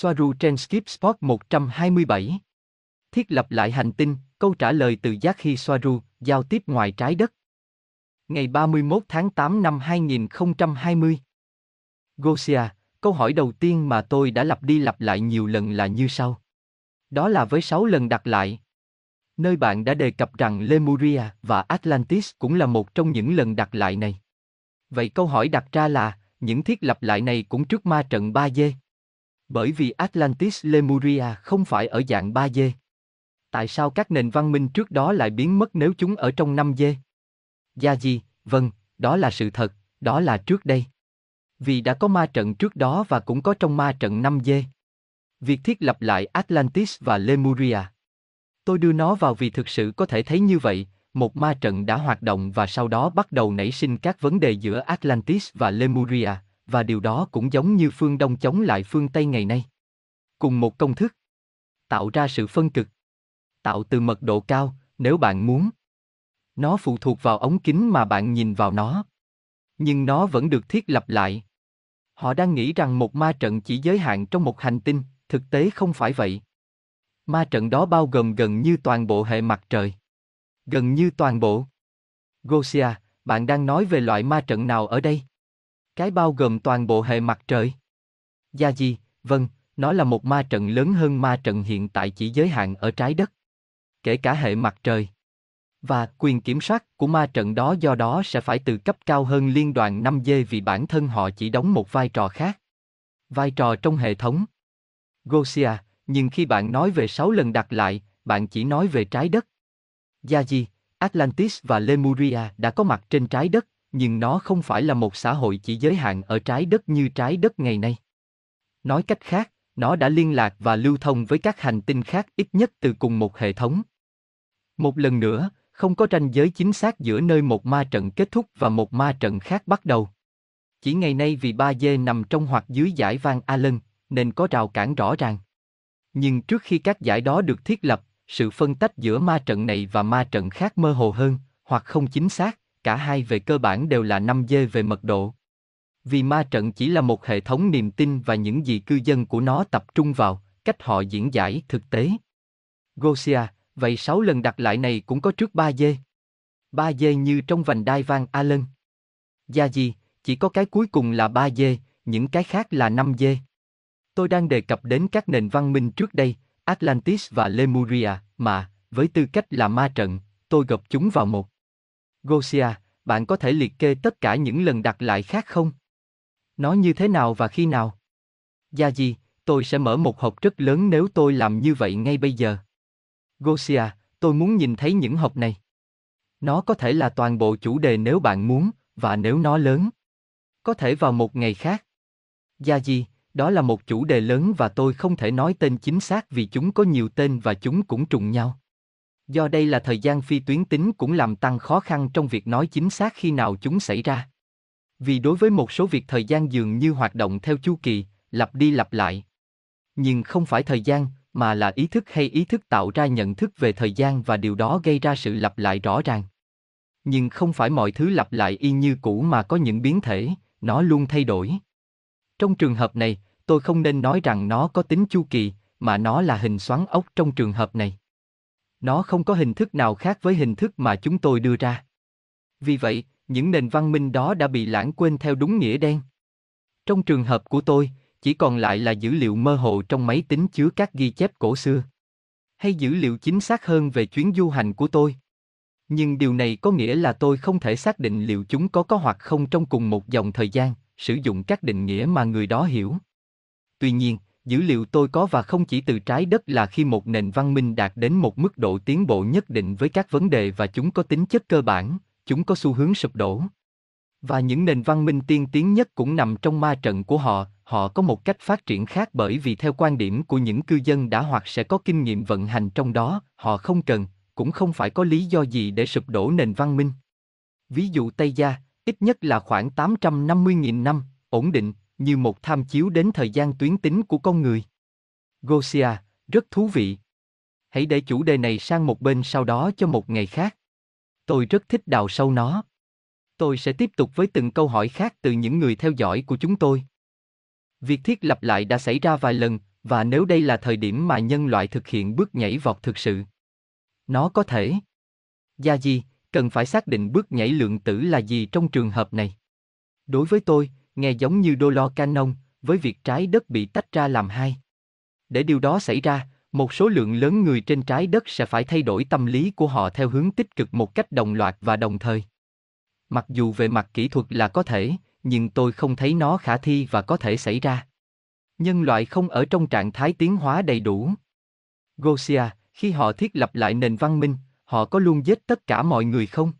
Soaru trên Skip Spot 127. Thiết lập lại hành tinh, câu trả lời từ Jackie Soaru, giao tiếp ngoài trái đất. Ngày 31 tháng 8 năm 2020. Gosia, câu hỏi đầu tiên mà tôi đã lặp đi lặp lại nhiều lần là như sau. Đó là với 6 lần đặt lại. Nơi bạn đã đề cập rằng Lemuria và Atlantis cũng là một trong những lần đặt lại này. Vậy câu hỏi đặt ra là, những thiết lập lại này cũng trước ma trận 3D. Bởi vì Atlantis Lemuria không phải ở dạng 3D. Tại sao các nền văn minh trước đó lại biến mất nếu chúng ở trong 5D? Gia gì, vâng, đó là sự thật, đó là trước đây. Vì đã có ma trận trước đó và cũng có trong ma trận 5D. Việc thiết lập lại Atlantis và Lemuria. Tôi đưa nó vào vì thực sự có thể thấy như vậy, một ma trận đã hoạt động và sau đó bắt đầu nảy sinh các vấn đề giữa Atlantis và Lemuria, và điều đó cũng giống như phương Đông chống lại phương Tây ngày nay. Cùng một công thức. Tạo ra sự phân cực. Tạo từ mật độ cao, nếu bạn muốn. Nó phụ thuộc vào ống kính mà bạn nhìn vào nó. Nhưng nó vẫn được thiết lập lại. Họ đang nghĩ rằng một ma trận chỉ giới hạn trong một hành tinh, thực tế không phải vậy. Ma trận đó bao gồm gần như toàn bộ hệ mặt trời. Gần như toàn bộ. Gosia, bạn đang nói về loại ma trận nào ở đây? Cái bao gồm toàn bộ hệ mặt trời. Gia Di, vâng, nó là một ma trận lớn hơn ma trận hiện tại chỉ giới hạn ở trái đất. Kể cả hệ mặt trời. Và quyền kiểm soát của ma trận đó do đó sẽ phải từ cấp cao hơn liên đoàn 5G vì bản thân họ chỉ đóng một vai trò khác. Vai trò trong hệ thống. Gosia, nhưng khi bạn nói về 6 lần đặt lại, bạn chỉ nói về trái đất. Yaji, Atlantis và Lemuria đã có mặt trên trái đất, nhưng nó không phải là một xã hội chỉ giới hạn ở trái đất như trái đất ngày nay. Nói cách khác, nó đã liên lạc và lưu thông với các hành tinh khác ít nhất từ cùng một hệ thống. Một lần nữa, không có ranh giới chính xác giữa nơi một ma trận kết thúc và một ma trận khác bắt đầu. Chỉ ngày nay vì ba dê nằm trong hoặc dưới giải vang Allen, nên có rào cản rõ ràng. Nhưng trước khi các giải đó được thiết lập, sự phân tách giữa ma trận này và ma trận khác mơ hồ hơn, hoặc không chính xác, cả hai về cơ bản đều là 5 dê về mật độ. Vì ma trận chỉ là một hệ thống niềm tin và những gì cư dân của nó tập trung vào, cách họ diễn giải thực tế. Gosia, vậy 6 lần đặt lại này cũng có trước 3 dê. 3 dê như trong vành đai vang Allen. Gia gì, chỉ có cái cuối cùng là 3 dê, những cái khác là 5 dê. Tôi đang đề cập đến các nền văn minh trước đây, Atlantis và Lemuria, mà, với tư cách là ma trận, tôi gộp chúng vào một. Gosia, bạn có thể liệt kê tất cả những lần đặt lại khác không? Nó như thế nào và khi nào? Gia gì, tôi sẽ mở một hộp rất lớn nếu tôi làm như vậy ngay bây giờ. Gosia, tôi muốn nhìn thấy những hộp này. Nó có thể là toàn bộ chủ đề nếu bạn muốn, và nếu nó lớn. Có thể vào một ngày khác. Gia gì, đó là một chủ đề lớn và tôi không thể nói tên chính xác vì chúng có nhiều tên và chúng cũng trùng nhau. Do đây là thời gian phi tuyến tính cũng làm tăng khó khăn trong việc nói chính xác khi nào chúng xảy ra. Vì đối với một số việc thời gian dường như hoạt động theo chu kỳ, lặp đi lặp lại. Nhưng không phải thời gian, mà là ý thức hay ý thức tạo ra nhận thức về thời gian và điều đó gây ra sự lặp lại rõ ràng. Nhưng không phải mọi thứ lặp lại y như cũ mà có những biến thể, nó luôn thay đổi. Trong trường hợp này, tôi không nên nói rằng nó có tính chu kỳ, mà nó là hình xoắn ốc trong trường hợp này. Nó không có hình thức nào khác với hình thức mà chúng tôi đưa ra. Vì vậy, những nền văn minh đó đã bị lãng quên theo đúng nghĩa đen. Trong trường hợp của tôi, chỉ còn lại là dữ liệu mơ hồ trong máy tính chứa các ghi chép cổ xưa. Hay dữ liệu chính xác hơn về chuyến du hành của tôi. Nhưng điều này có nghĩa là tôi không thể xác định liệu chúng có có hoặc không trong cùng một dòng thời gian, sử dụng các định nghĩa mà người đó hiểu. Tuy nhiên, dữ liệu tôi có và không chỉ từ trái đất là khi một nền văn minh đạt đến một mức độ tiến bộ nhất định với các vấn đề và chúng có tính chất cơ bản, chúng có xu hướng sụp đổ. Và những nền văn minh tiên tiến nhất cũng nằm trong ma trận của họ, họ có một cách phát triển khác bởi vì theo quan điểm của những cư dân đã hoặc sẽ có kinh nghiệm vận hành trong đó, họ không cần, cũng không phải có lý do gì để sụp đổ nền văn minh. Ví dụ Tây Gia, ít nhất là khoảng 850.000 năm, ổn định, như một tham chiếu đến thời gian tuyến tính của con người. Gosia, rất thú vị. Hãy để chủ đề này sang một bên sau đó cho một ngày khác. Tôi rất thích đào sâu nó. Tôi sẽ tiếp tục với từng câu hỏi khác từ những người theo dõi của chúng tôi. Việc thiết lập lại đã xảy ra vài lần, và nếu đây là thời điểm mà nhân loại thực hiện bước nhảy vọt thực sự. Nó có thể. Gia Di, cần phải xác định bước nhảy lượng tử là gì trong trường hợp này. Đối với tôi, nghe giống như đô lo canon, với việc trái đất bị tách ra làm hai. Để điều đó xảy ra, một số lượng lớn người trên trái đất sẽ phải thay đổi tâm lý của họ theo hướng tích cực một cách đồng loạt và đồng thời. Mặc dù về mặt kỹ thuật là có thể, nhưng tôi không thấy nó khả thi và có thể xảy ra. Nhân loại không ở trong trạng thái tiến hóa đầy đủ. Gosia, khi họ thiết lập lại nền văn minh, họ có luôn giết tất cả mọi người không?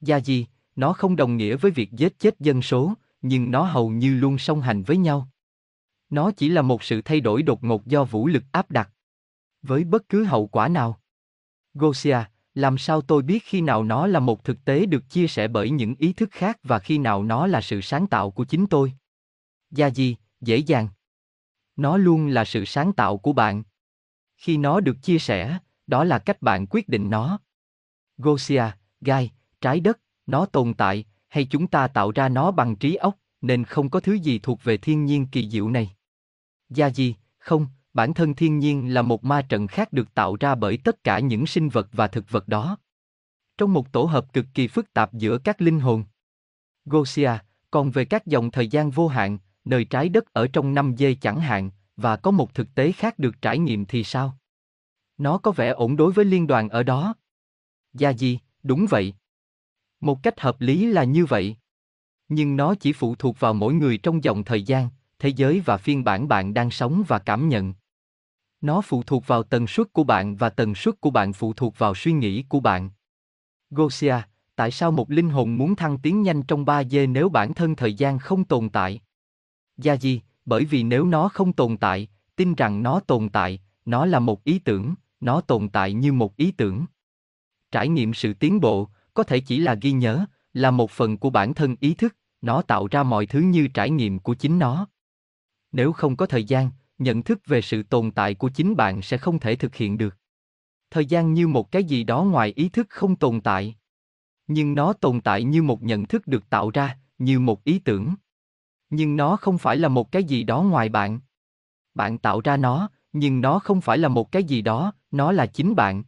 Gia gì, nó không đồng nghĩa với việc giết chết dân số, nhưng nó hầu như luôn song hành với nhau. Nó chỉ là một sự thay đổi đột ngột do vũ lực áp đặt. Với bất cứ hậu quả nào. Gosia, làm sao tôi biết khi nào nó là một thực tế được chia sẻ bởi những ý thức khác và khi nào nó là sự sáng tạo của chính tôi? Gia gì, dễ dàng. Nó luôn là sự sáng tạo của bạn. Khi nó được chia sẻ, đó là cách bạn quyết định nó. Gosia, gai, trái đất, nó tồn tại, hay chúng ta tạo ra nó bằng trí óc, nên không có thứ gì thuộc về thiên nhiên kỳ diệu này. Gia gì, không, bản thân thiên nhiên là một ma trận khác được tạo ra bởi tất cả những sinh vật và thực vật đó. Trong một tổ hợp cực kỳ phức tạp giữa các linh hồn. Gosia, còn về các dòng thời gian vô hạn, nơi trái đất ở trong năm giây chẳng hạn, và có một thực tế khác được trải nghiệm thì sao? Nó có vẻ ổn đối với liên đoàn ở đó. Gia gì, đúng vậy. Một cách hợp lý là như vậy. Nhưng nó chỉ phụ thuộc vào mỗi người trong dòng thời gian, thế giới và phiên bản bạn đang sống và cảm nhận. Nó phụ thuộc vào tần suất của bạn và tần suất của bạn phụ thuộc vào suy nghĩ của bạn. Gosia, tại sao một linh hồn muốn thăng tiến nhanh trong 3D nếu bản thân thời gian không tồn tại? Gia gì, bởi vì nếu nó không tồn tại, tin rằng nó tồn tại, nó là một ý tưởng, nó tồn tại như một ý tưởng. Trải nghiệm sự tiến bộ, có thể chỉ là ghi nhớ, là một phần của bản thân ý thức, nó tạo ra mọi thứ như trải nghiệm của chính nó. Nếu không có thời gian, nhận thức về sự tồn tại của chính bạn sẽ không thể thực hiện được. Thời gian như một cái gì đó ngoài ý thức không tồn tại. Nhưng nó tồn tại như một nhận thức được tạo ra, như một ý tưởng. Nhưng nó không phải là một cái gì đó ngoài bạn. Bạn tạo ra nó, nhưng nó không phải là một cái gì đó, nó là chính bạn.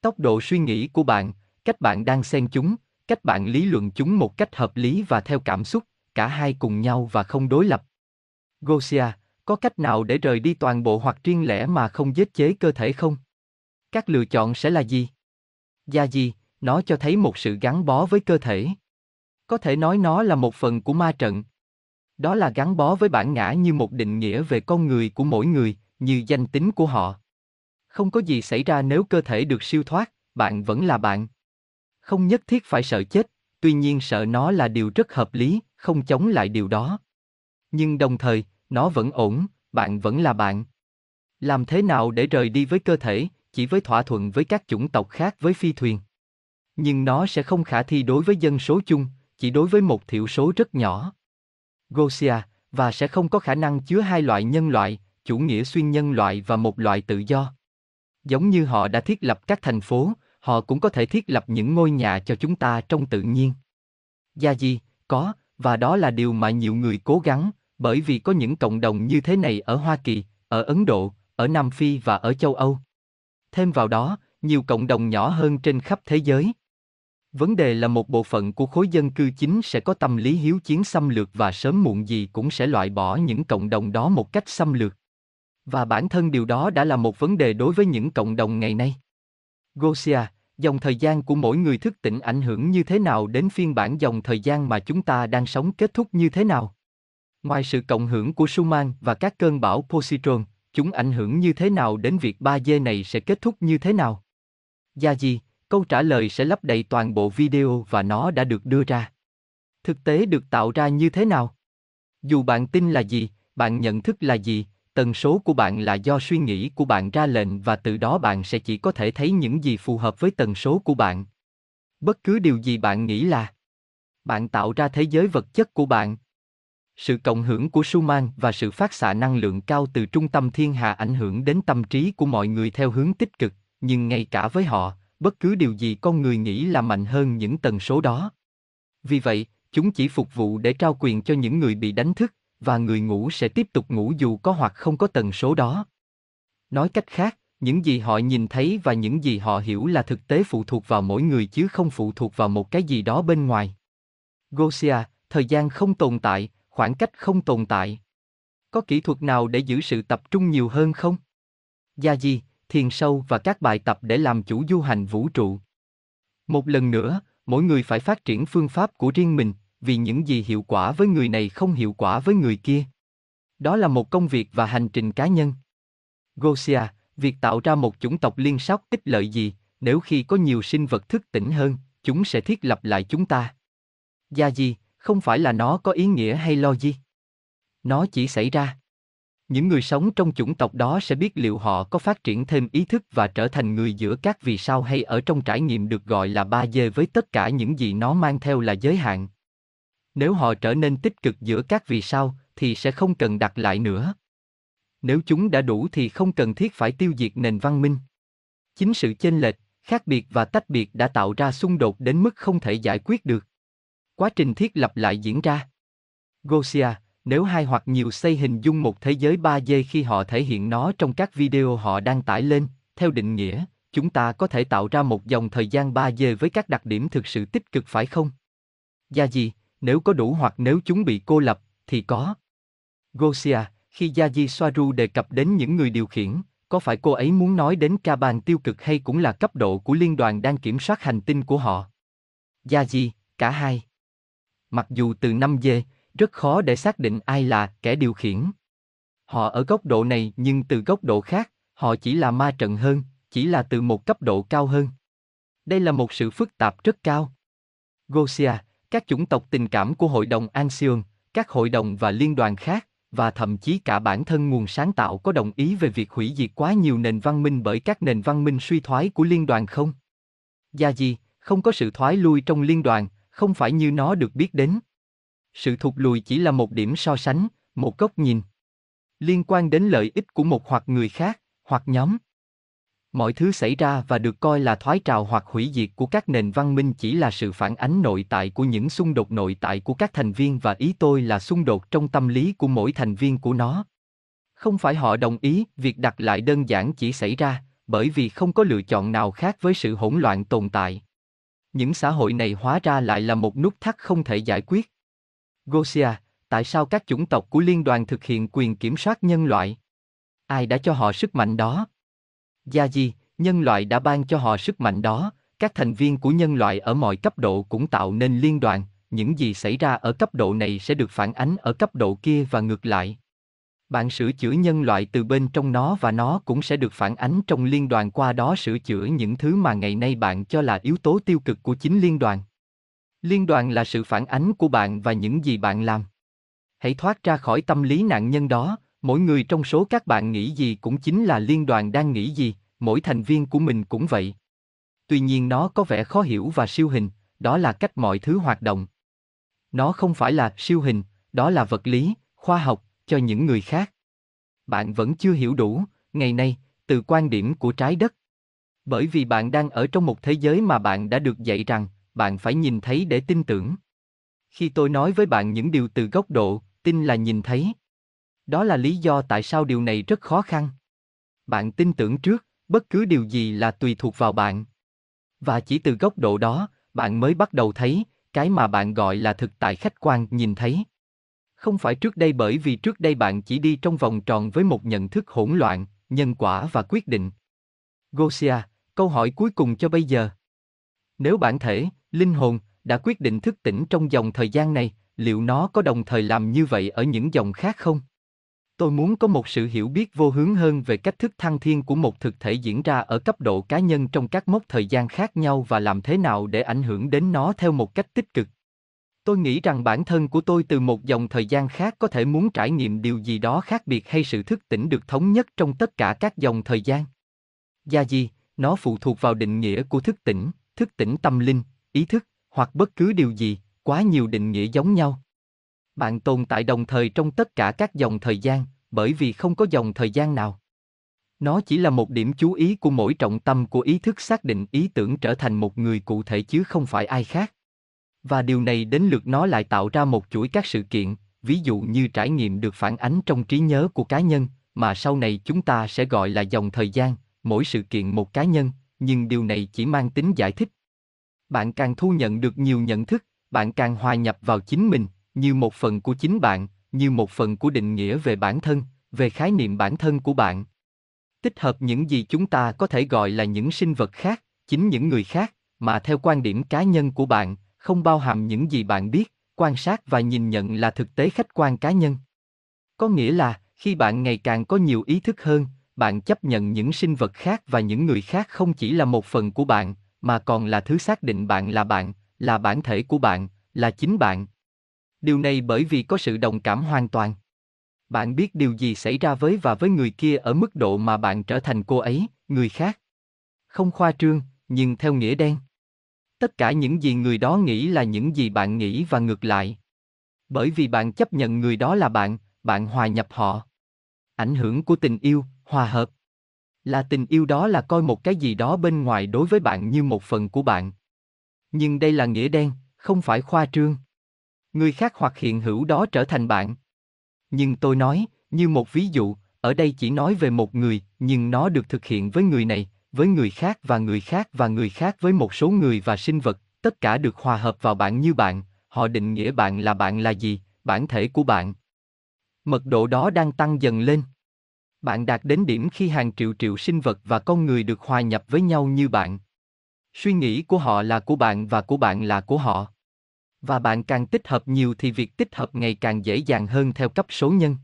Tốc độ suy nghĩ của bạn, cách bạn đang xen chúng, cách bạn lý luận chúng một cách hợp lý và theo cảm xúc, cả hai cùng nhau và không đối lập. Gosia, có cách nào để rời đi toàn bộ hoặc riêng lẻ mà không giết chế cơ thể không? Các lựa chọn sẽ là gì? Gia gì, nó cho thấy một sự gắn bó với cơ thể. Có thể nói nó là một phần của ma trận. Đó là gắn bó với bản ngã như một định nghĩa về con người của mỗi người, như danh tính của họ. Không có gì xảy ra nếu cơ thể được siêu thoát, bạn vẫn là bạn. Không nhất thiết phải sợ chết, tuy nhiên sợ nó là điều rất hợp lý, không chống lại điều đó. Nhưng đồng thời, nó vẫn ổn, bạn vẫn là bạn. Làm thế nào để rời đi với cơ thể, chỉ với thỏa thuận với các chủng tộc khác với phi thuyền? Nhưng nó sẽ không khả thi đối với dân số chung, chỉ đối với một thiểu số rất nhỏ. Gosia, và sẽ không có khả năng chứa hai loại nhân loại, chủ nghĩa xuyên nhân loại và một loại tự do. Giống như họ đã thiết lập các thành phố, họ cũng có thể thiết lập những ngôi nhà cho chúng ta trong tự nhiên. Gia gì, có, và đó là điều mà nhiều người cố gắng, bởi vì có những cộng đồng như thế này ở Hoa Kỳ, ở Ấn Độ, ở Nam Phi và ở châu Âu. Thêm vào đó, nhiều cộng đồng nhỏ hơn trên khắp thế giới. Vấn đề là một bộ phận của khối dân cư chính sẽ có tâm lý hiếu chiến xâm lược và sớm muộn gì cũng sẽ loại bỏ những cộng đồng đó một cách xâm lược. Và bản thân điều đó đã là một vấn đề đối với những cộng đồng ngày nay. Gosia, dòng thời gian của mỗi người thức tỉnh ảnh hưởng như thế nào đến phiên bản dòng thời gian mà chúng ta đang sống kết thúc như thế nào? Ngoài sự cộng hưởng của Schumann và các cơn bão positron, chúng ảnh hưởng như thế nào đến việc 3D này sẽ kết thúc như thế nào? Gia gì, câu trả lời sẽ lấp đầy toàn bộ video và nó đã được đưa ra. Thực tế được tạo ra như thế nào? Dù bạn tin là gì, bạn nhận thức là gì, tần số của bạn là do suy nghĩ của bạn ra lệnh và từ đó bạn sẽ chỉ có thể thấy những gì phù hợp với tần số của bạn. Bất cứ điều gì bạn nghĩ là bạn tạo ra thế giới vật chất của bạn. Sự cộng hưởng của Schumann và sự phát xạ năng lượng cao từ trung tâm thiên hà ảnh hưởng đến tâm trí của mọi người theo hướng tích cực, nhưng ngay cả với họ, bất cứ điều gì con người nghĩ là mạnh hơn những tần số đó. Vì vậy, chúng chỉ phục vụ để trao quyền cho những người bị đánh thức, và người ngủ sẽ tiếp tục ngủ dù có hoặc không có tần số đó. Nói cách khác, những gì họ nhìn thấy và những gì họ hiểu là thực tế phụ thuộc vào mỗi người chứ không phụ thuộc vào một cái gì đó bên ngoài. Gosia, thời gian không tồn tại, khoảng cách không tồn tại. Có kỹ thuật nào để giữ sự tập trung nhiều hơn không? Gia di, thiền sâu và các bài tập để làm chủ du hành vũ trụ. Một lần nữa, mỗi người phải phát triển phương pháp của riêng mình, vì những gì hiệu quả với người này không hiệu quả với người kia. Đó là một công việc và hành trình cá nhân. Gosia, việc tạo ra một chủng tộc liên sóc ích lợi gì, nếu khi có nhiều sinh vật thức tỉnh hơn, chúng sẽ thiết lập lại chúng ta. Gia gì, không phải là nó có ý nghĩa hay lo gì. Nó chỉ xảy ra. Những người sống trong chủng tộc đó sẽ biết liệu họ có phát triển thêm ý thức và trở thành người giữa các vì sao hay ở trong trải nghiệm được gọi là ba dê với tất cả những gì nó mang theo là giới hạn. Nếu họ trở nên tích cực giữa các vì sao, thì sẽ không cần đặt lại nữa. Nếu chúng đã đủ thì không cần thiết phải tiêu diệt nền văn minh. Chính sự chênh lệch, khác biệt và tách biệt đã tạo ra xung đột đến mức không thể giải quyết được. Quá trình thiết lập lại diễn ra. Gosia, nếu hai hoặc nhiều xây hình dung một thế giới 3D khi họ thể hiện nó trong các video họ đang tải lên, theo định nghĩa, chúng ta có thể tạo ra một dòng thời gian 3D với các đặc điểm thực sự tích cực phải không? Gia gì, nếu có đủ hoặc nếu chúng bị cô lập, thì có. Gosia, khi Yaji Soaru đề cập đến những người điều khiển, có phải cô ấy muốn nói đến ca bàn tiêu cực hay cũng là cấp độ của liên đoàn đang kiểm soát hành tinh của họ? Yaji, cả hai. Mặc dù từ năm dê, rất khó để xác định ai là kẻ điều khiển. Họ ở góc độ này nhưng từ góc độ khác, họ chỉ là ma trận hơn, chỉ là từ một cấp độ cao hơn. Đây là một sự phức tạp rất cao. Gosia, các chủng tộc tình cảm của Hội đồng Ancion, các hội đồng và liên đoàn khác, và thậm chí cả bản thân nguồn sáng tạo có đồng ý về việc hủy diệt quá nhiều nền văn minh bởi các nền văn minh suy thoái của liên đoàn không? Gia gì, không có sự thoái lui trong liên đoàn, không phải như nó được biết đến. Sự thụt lùi chỉ là một điểm so sánh, một góc nhìn. Liên quan đến lợi ích của một hoặc người khác, hoặc nhóm. Mọi thứ xảy ra và được coi là thoái trào hoặc hủy diệt của các nền văn minh chỉ là sự phản ánh nội tại của những xung đột nội tại của các thành viên và ý tôi là xung đột trong tâm lý của mỗi thành viên của nó. Không phải họ đồng ý, việc đặt lại đơn giản chỉ xảy ra, bởi vì không có lựa chọn nào khác với sự hỗn loạn tồn tại. Những xã hội này hóa ra lại là một nút thắt không thể giải quyết. Gosia, tại sao các chủng tộc của liên đoàn thực hiện quyền kiểm soát nhân loại? Ai đã cho họ sức mạnh đó? Gia Di, nhân loại đã ban cho họ sức mạnh đó, các thành viên của nhân loại ở mọi cấp độ cũng tạo nên liên đoàn, những gì xảy ra ở cấp độ này sẽ được phản ánh ở cấp độ kia và ngược lại. Bạn sửa chữa nhân loại từ bên trong nó và nó cũng sẽ được phản ánh trong liên đoàn qua đó sửa chữa những thứ mà ngày nay bạn cho là yếu tố tiêu cực của chính liên đoàn. Liên đoàn là sự phản ánh của bạn và những gì bạn làm. Hãy thoát ra khỏi tâm lý nạn nhân đó, mỗi người trong số các bạn nghĩ gì cũng chính là liên đoàn đang nghĩ gì, mỗi thành viên của mình cũng vậy. Tuy nhiên nó có vẻ khó hiểu và siêu hình, đó là cách mọi thứ hoạt động. Nó không phải là siêu hình, đó là vật lý, khoa học cho những người khác. Bạn vẫn chưa hiểu đủ, ngày nay, từ quan điểm của trái đất. Bởi vì bạn đang ở trong một thế giới mà bạn đã được dạy rằng bạn phải nhìn thấy để tin tưởng. Khi tôi nói với bạn những điều từ góc độ, tin là nhìn thấy. Đó là lý do tại sao điều này rất khó khăn. Bạn tin tưởng trước, bất cứ điều gì là tùy thuộc vào bạn. Và chỉ từ góc độ đó, bạn mới bắt đầu thấy, cái mà bạn gọi là thực tại khách quan nhìn thấy. Không phải trước đây bởi vì trước đây bạn chỉ đi trong vòng tròn với một nhận thức hỗn loạn, nhân quả và quyết định. Gosia, câu hỏi cuối cùng cho bây giờ. Nếu bản thể, linh hồn, đã quyết định thức tỉnh trong dòng thời gian này, liệu nó có đồng thời làm như vậy ở những dòng khác không? Tôi muốn có một sự hiểu biết vô hướng hơn về cách thức thăng thiên của một thực thể diễn ra ở cấp độ cá nhân trong các mốc thời gian khác nhau và làm thế nào để ảnh hưởng đến nó theo một cách tích cực. Tôi nghĩ rằng bản thân của tôi từ một dòng thời gian khác có thể muốn trải nghiệm điều gì đó khác biệt hay sự thức tỉnh được thống nhất trong tất cả các dòng thời gian. Gia gì, nó phụ thuộc vào định nghĩa của thức tỉnh, thức tỉnh tâm linh, ý thức, hoặc bất cứ điều gì, quá nhiều định nghĩa giống nhau. Bạn tồn tại đồng thời trong tất cả các dòng thời gian, bởi vì không có dòng thời gian nào. Nó chỉ là một điểm chú ý của mỗi trọng tâm của ý thức xác định ý tưởng trở thành một người cụ thể chứ không phải ai khác. Và điều này đến lượt nó lại tạo ra một chuỗi các sự kiện, ví dụ như trải nghiệm được phản ánh trong trí nhớ của cá nhân, mà sau này chúng ta sẽ gọi là dòng thời gian, mỗi sự kiện một cá nhân, nhưng điều này chỉ mang tính giải thích. Bạn càng thu nhận được nhiều nhận thức, bạn càng hòa nhập vào chính mình, như một phần của chính bạn, như một phần của định nghĩa về bản thân, về khái niệm bản thân của bạn. Tích hợp những gì chúng ta có thể gọi là những sinh vật khác, chính những người khác, mà theo quan điểm cá nhân của bạn, không bao hàm những gì bạn biết, quan sát và nhìn nhận là thực tế khách quan cá nhân. Có nghĩa là, khi bạn ngày càng có nhiều ý thức hơn, bạn chấp nhận những sinh vật khác và những người khác không chỉ là một phần của bạn, mà còn là thứ xác định bạn là bạn, là bản thể của bạn, là chính bạn. Điều này bởi vì có sự đồng cảm hoàn toàn. Bạn biết điều gì xảy ra với và với người kia ở mức độ mà bạn trở thành cô ấy, người khác. Không khoa trương, nhưng theo nghĩa đen. Tất cả những gì người đó nghĩ là những gì bạn nghĩ và ngược lại. Bởi vì bạn chấp nhận người đó là bạn, bạn hòa nhập họ. Ảnh hưởng của tình yêu, hòa hợp. Là tình yêu đó là coi một cái gì đó bên ngoài đối với bạn như một phần của bạn. Nhưng đây là nghĩa đen, không phải khoa trương. Người khác hoặc hiện hữu đó trở thành bạn. Nhưng tôi nói, như một ví dụ, ở đây chỉ nói về một người, nhưng nó được thực hiện với người này, với người khác và người khác và người khác với một số người và sinh vật, tất cả được hòa hợp vào bạn như bạn, họ định nghĩa bạn là bạn là gì, bản thể của bạn. Mật độ đó đang tăng dần lên. Bạn đạt đến điểm khi hàng triệu triệu sinh vật và con người được hòa nhập với nhau như bạn. Suy nghĩ của họ là của bạn và của bạn là của họ. Và bạn càng tích hợp nhiều thì việc tích hợp ngày càng dễ dàng hơn theo cấp số nhân.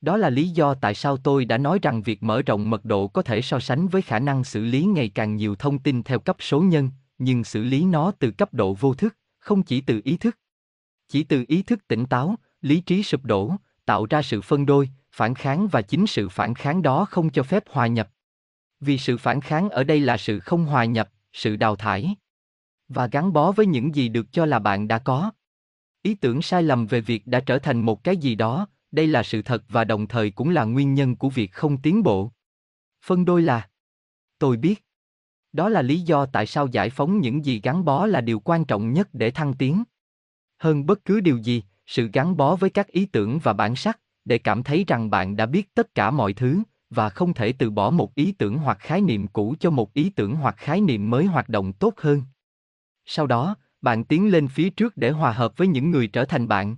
Đó là lý do tại sao tôi đã nói rằng việc mở rộng mật độ có thể so sánh với khả năng xử lý ngày càng nhiều thông tin theo cấp số nhân, nhưng xử lý nó từ cấp độ vô thức, không chỉ từ ý thức. Chỉ từ ý thức tỉnh táo, lý trí sụp đổ, tạo ra sự phân đôi, phản kháng và chính sự phản kháng đó không cho phép hòa nhập. Vì sự phản kháng ở đây là sự không hòa nhập, sự đào thải và gắn bó với những gì được cho là bạn đã có. Ý tưởng sai lầm về việc đã trở thành một cái gì đó, đây là sự thật và đồng thời cũng là nguyên nhân của việc không tiến bộ. Phân đôi là Tôi biết. Đó là lý do tại sao giải phóng những gì gắn bó là điều quan trọng nhất để thăng tiến. Hơn bất cứ điều gì, sự gắn bó với các ý tưởng và bản sắc, để cảm thấy rằng bạn đã biết tất cả mọi thứ, và không thể từ bỏ một ý tưởng hoặc khái niệm cũ cho một ý tưởng hoặc khái niệm mới hoạt động tốt hơn. Sau đó, bạn tiến lên phía trước để hòa hợp với những người trở thành bạn.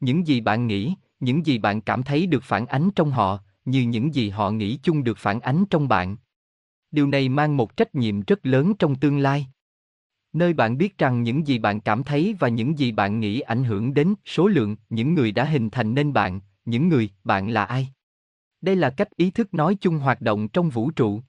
Những gì bạn nghĩ, những gì bạn cảm thấy được phản ánh trong họ, như những gì họ nghĩ chung được phản ánh trong bạn. Điều này mang một trách nhiệm rất lớn trong tương lai. Nơi bạn biết rằng những gì bạn cảm thấy và những gì bạn nghĩ ảnh hưởng đến số lượng những người đã hình thành nên bạn, những người bạn là ai. Đây là cách ý thức nói chung hoạt động trong vũ trụ.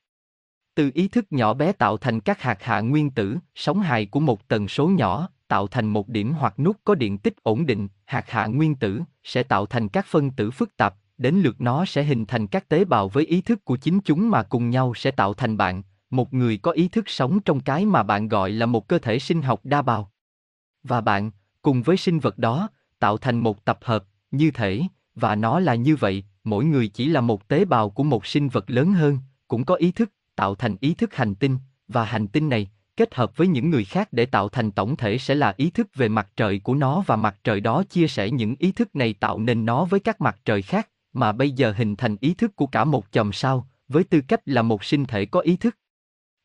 Từ ý thức nhỏ bé tạo thành các hạt hạ nguyên tử, sóng hài của một tần số nhỏ, tạo thành một điểm hoặc nút có điện tích ổn định, hạt hạ nguyên tử, sẽ tạo thành các phân tử phức tạp, đến lượt nó sẽ hình thành các tế bào với ý thức của chính chúng mà cùng nhau sẽ tạo thành bạn, một người có ý thức sống trong cái mà bạn gọi là một cơ thể sinh học đa bào. Và bạn, cùng với sinh vật đó, tạo thành một tập hợp, như thể, và nó là như vậy, mỗi người chỉ là một tế bào của một sinh vật lớn hơn, cũng có ý thức, tạo thành ý thức hành tinh, và hành tinh này, kết hợp với những người khác để tạo thành tổng thể sẽ là ý thức về mặt trời của nó và mặt trời đó chia sẻ những ý thức này tạo nên nó với các mặt trời khác, mà bây giờ hình thành ý thức của cả một chòm sao, với tư cách là một sinh thể có ý thức.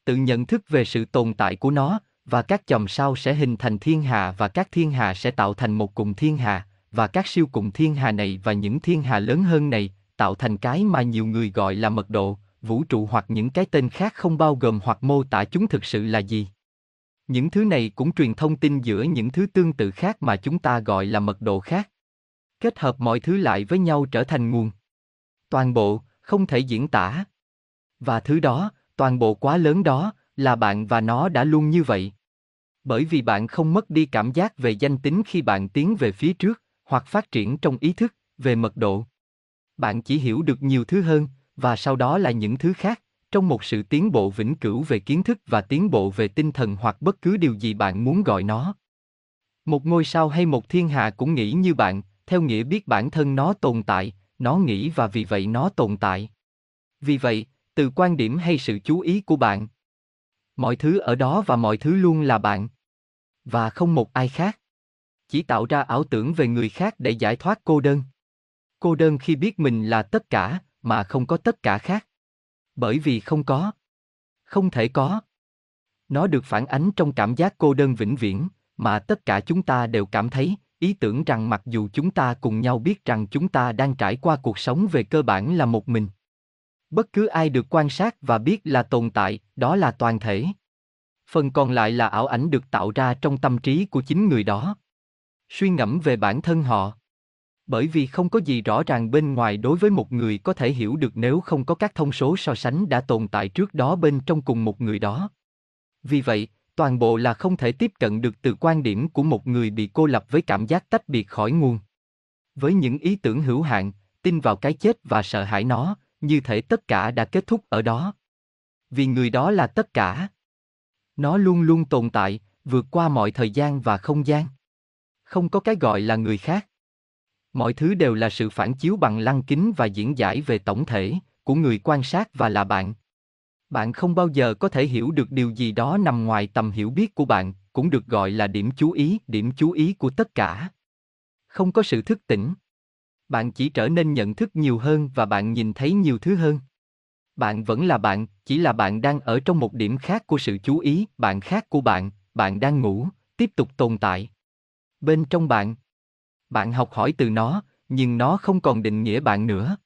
Tự nhận thức về sự tồn tại của nó, và các chòm sao sẽ hình thành thiên hà và các thiên hà sẽ tạo thành một cùng thiên hà, và các siêu cùng thiên hà này và những thiên hà lớn hơn này, tạo thành cái mà nhiều người gọi là mật độ, vũ trụ hoặc những cái tên khác không bao gồm hoặc mô tả chúng thực sự là gì. Những thứ này cũng truyền thông tin giữa những thứ tương tự khác mà chúng ta gọi là mật độ khác. Kết hợp mọi thứ lại với nhau trở thành nguồn. Toàn bộ, không thể diễn tả. Và thứ đó, toàn bộ quá lớn đó, là bạn và nó đã luôn như vậy. Bởi vì bạn không mất đi cảm giác về danh tính khi bạn tiến về phía trước, hoặc phát triển trong ý thức, về mật độ. Bạn chỉ hiểu được nhiều thứ hơn, và sau đó là những thứ khác, trong một sự tiến bộ vĩnh cửu về kiến thức và tiến bộ về tinh thần hoặc bất cứ điều gì bạn muốn gọi nó. Một ngôi sao hay một thiên hà cũng nghĩ như bạn, theo nghĩa biết bản thân nó tồn tại, nó nghĩ và vì vậy nó tồn tại. Vì vậy, từ quan điểm hay sự chú ý của bạn, mọi thứ ở đó và mọi thứ luôn là bạn. Và không một ai khác. chỉ tạo ra ảo tưởng về người khác để giải thoát cô đơn. Cô đơn khi biết mình là tất cả, mà không có tất cả khác. Bởi vì không có. Không thể có. Nó được phản ánh trong cảm giác cô đơn vĩnh viễn, mà tất cả chúng ta đều cảm thấy, ý tưởng rằng mặc dù chúng ta cùng nhau biết rằng chúng ta đang trải qua cuộc sống về cơ bản là một mình. Bất cứ ai được quan sát và biết là tồn tại, đó là toàn thể. Phần còn lại là ảo ảnh được tạo ra trong tâm trí của chính người đó. Suy ngẫm về bản thân họ. Bởi vì không có gì rõ ràng bên ngoài đối với một người có thể hiểu được nếu không có các thông số so sánh đã tồn tại trước đó bên trong cùng một người đó. Vì vậy, toàn bộ là không thể tiếp cận được từ quan điểm của một người bị cô lập với cảm giác tách biệt khỏi nguồn. Với những ý tưởng hữu hạn, tin vào cái chết và sợ hãi nó, như thể tất cả đã kết thúc ở đó. Vì người đó là tất cả. Nó luôn luôn tồn tại, vượt qua mọi thời gian và không gian. Không có cái gọi là người khác. Mọi thứ đều là sự phản chiếu bằng lăng kính và diễn giải về tổng thể của người quan sát và là bạn. Bạn không bao giờ có thể hiểu được điều gì đó nằm ngoài tầm hiểu biết của bạn, cũng được gọi là điểm chú ý, điểm chú ý của tất cả. Không có sự thức tỉnh. Bạn chỉ trở nên nhận thức nhiều hơn và bạn nhìn thấy nhiều thứ hơn. Bạn vẫn là bạn, chỉ là bạn đang ở trong một điểm khác của sự chú ý, bạn khác của bạn, bạn đang ngủ, tiếp tục tồn tại. Bên trong bạn, bạn học hỏi từ nó, nhưng nó không còn định nghĩa bạn nữa.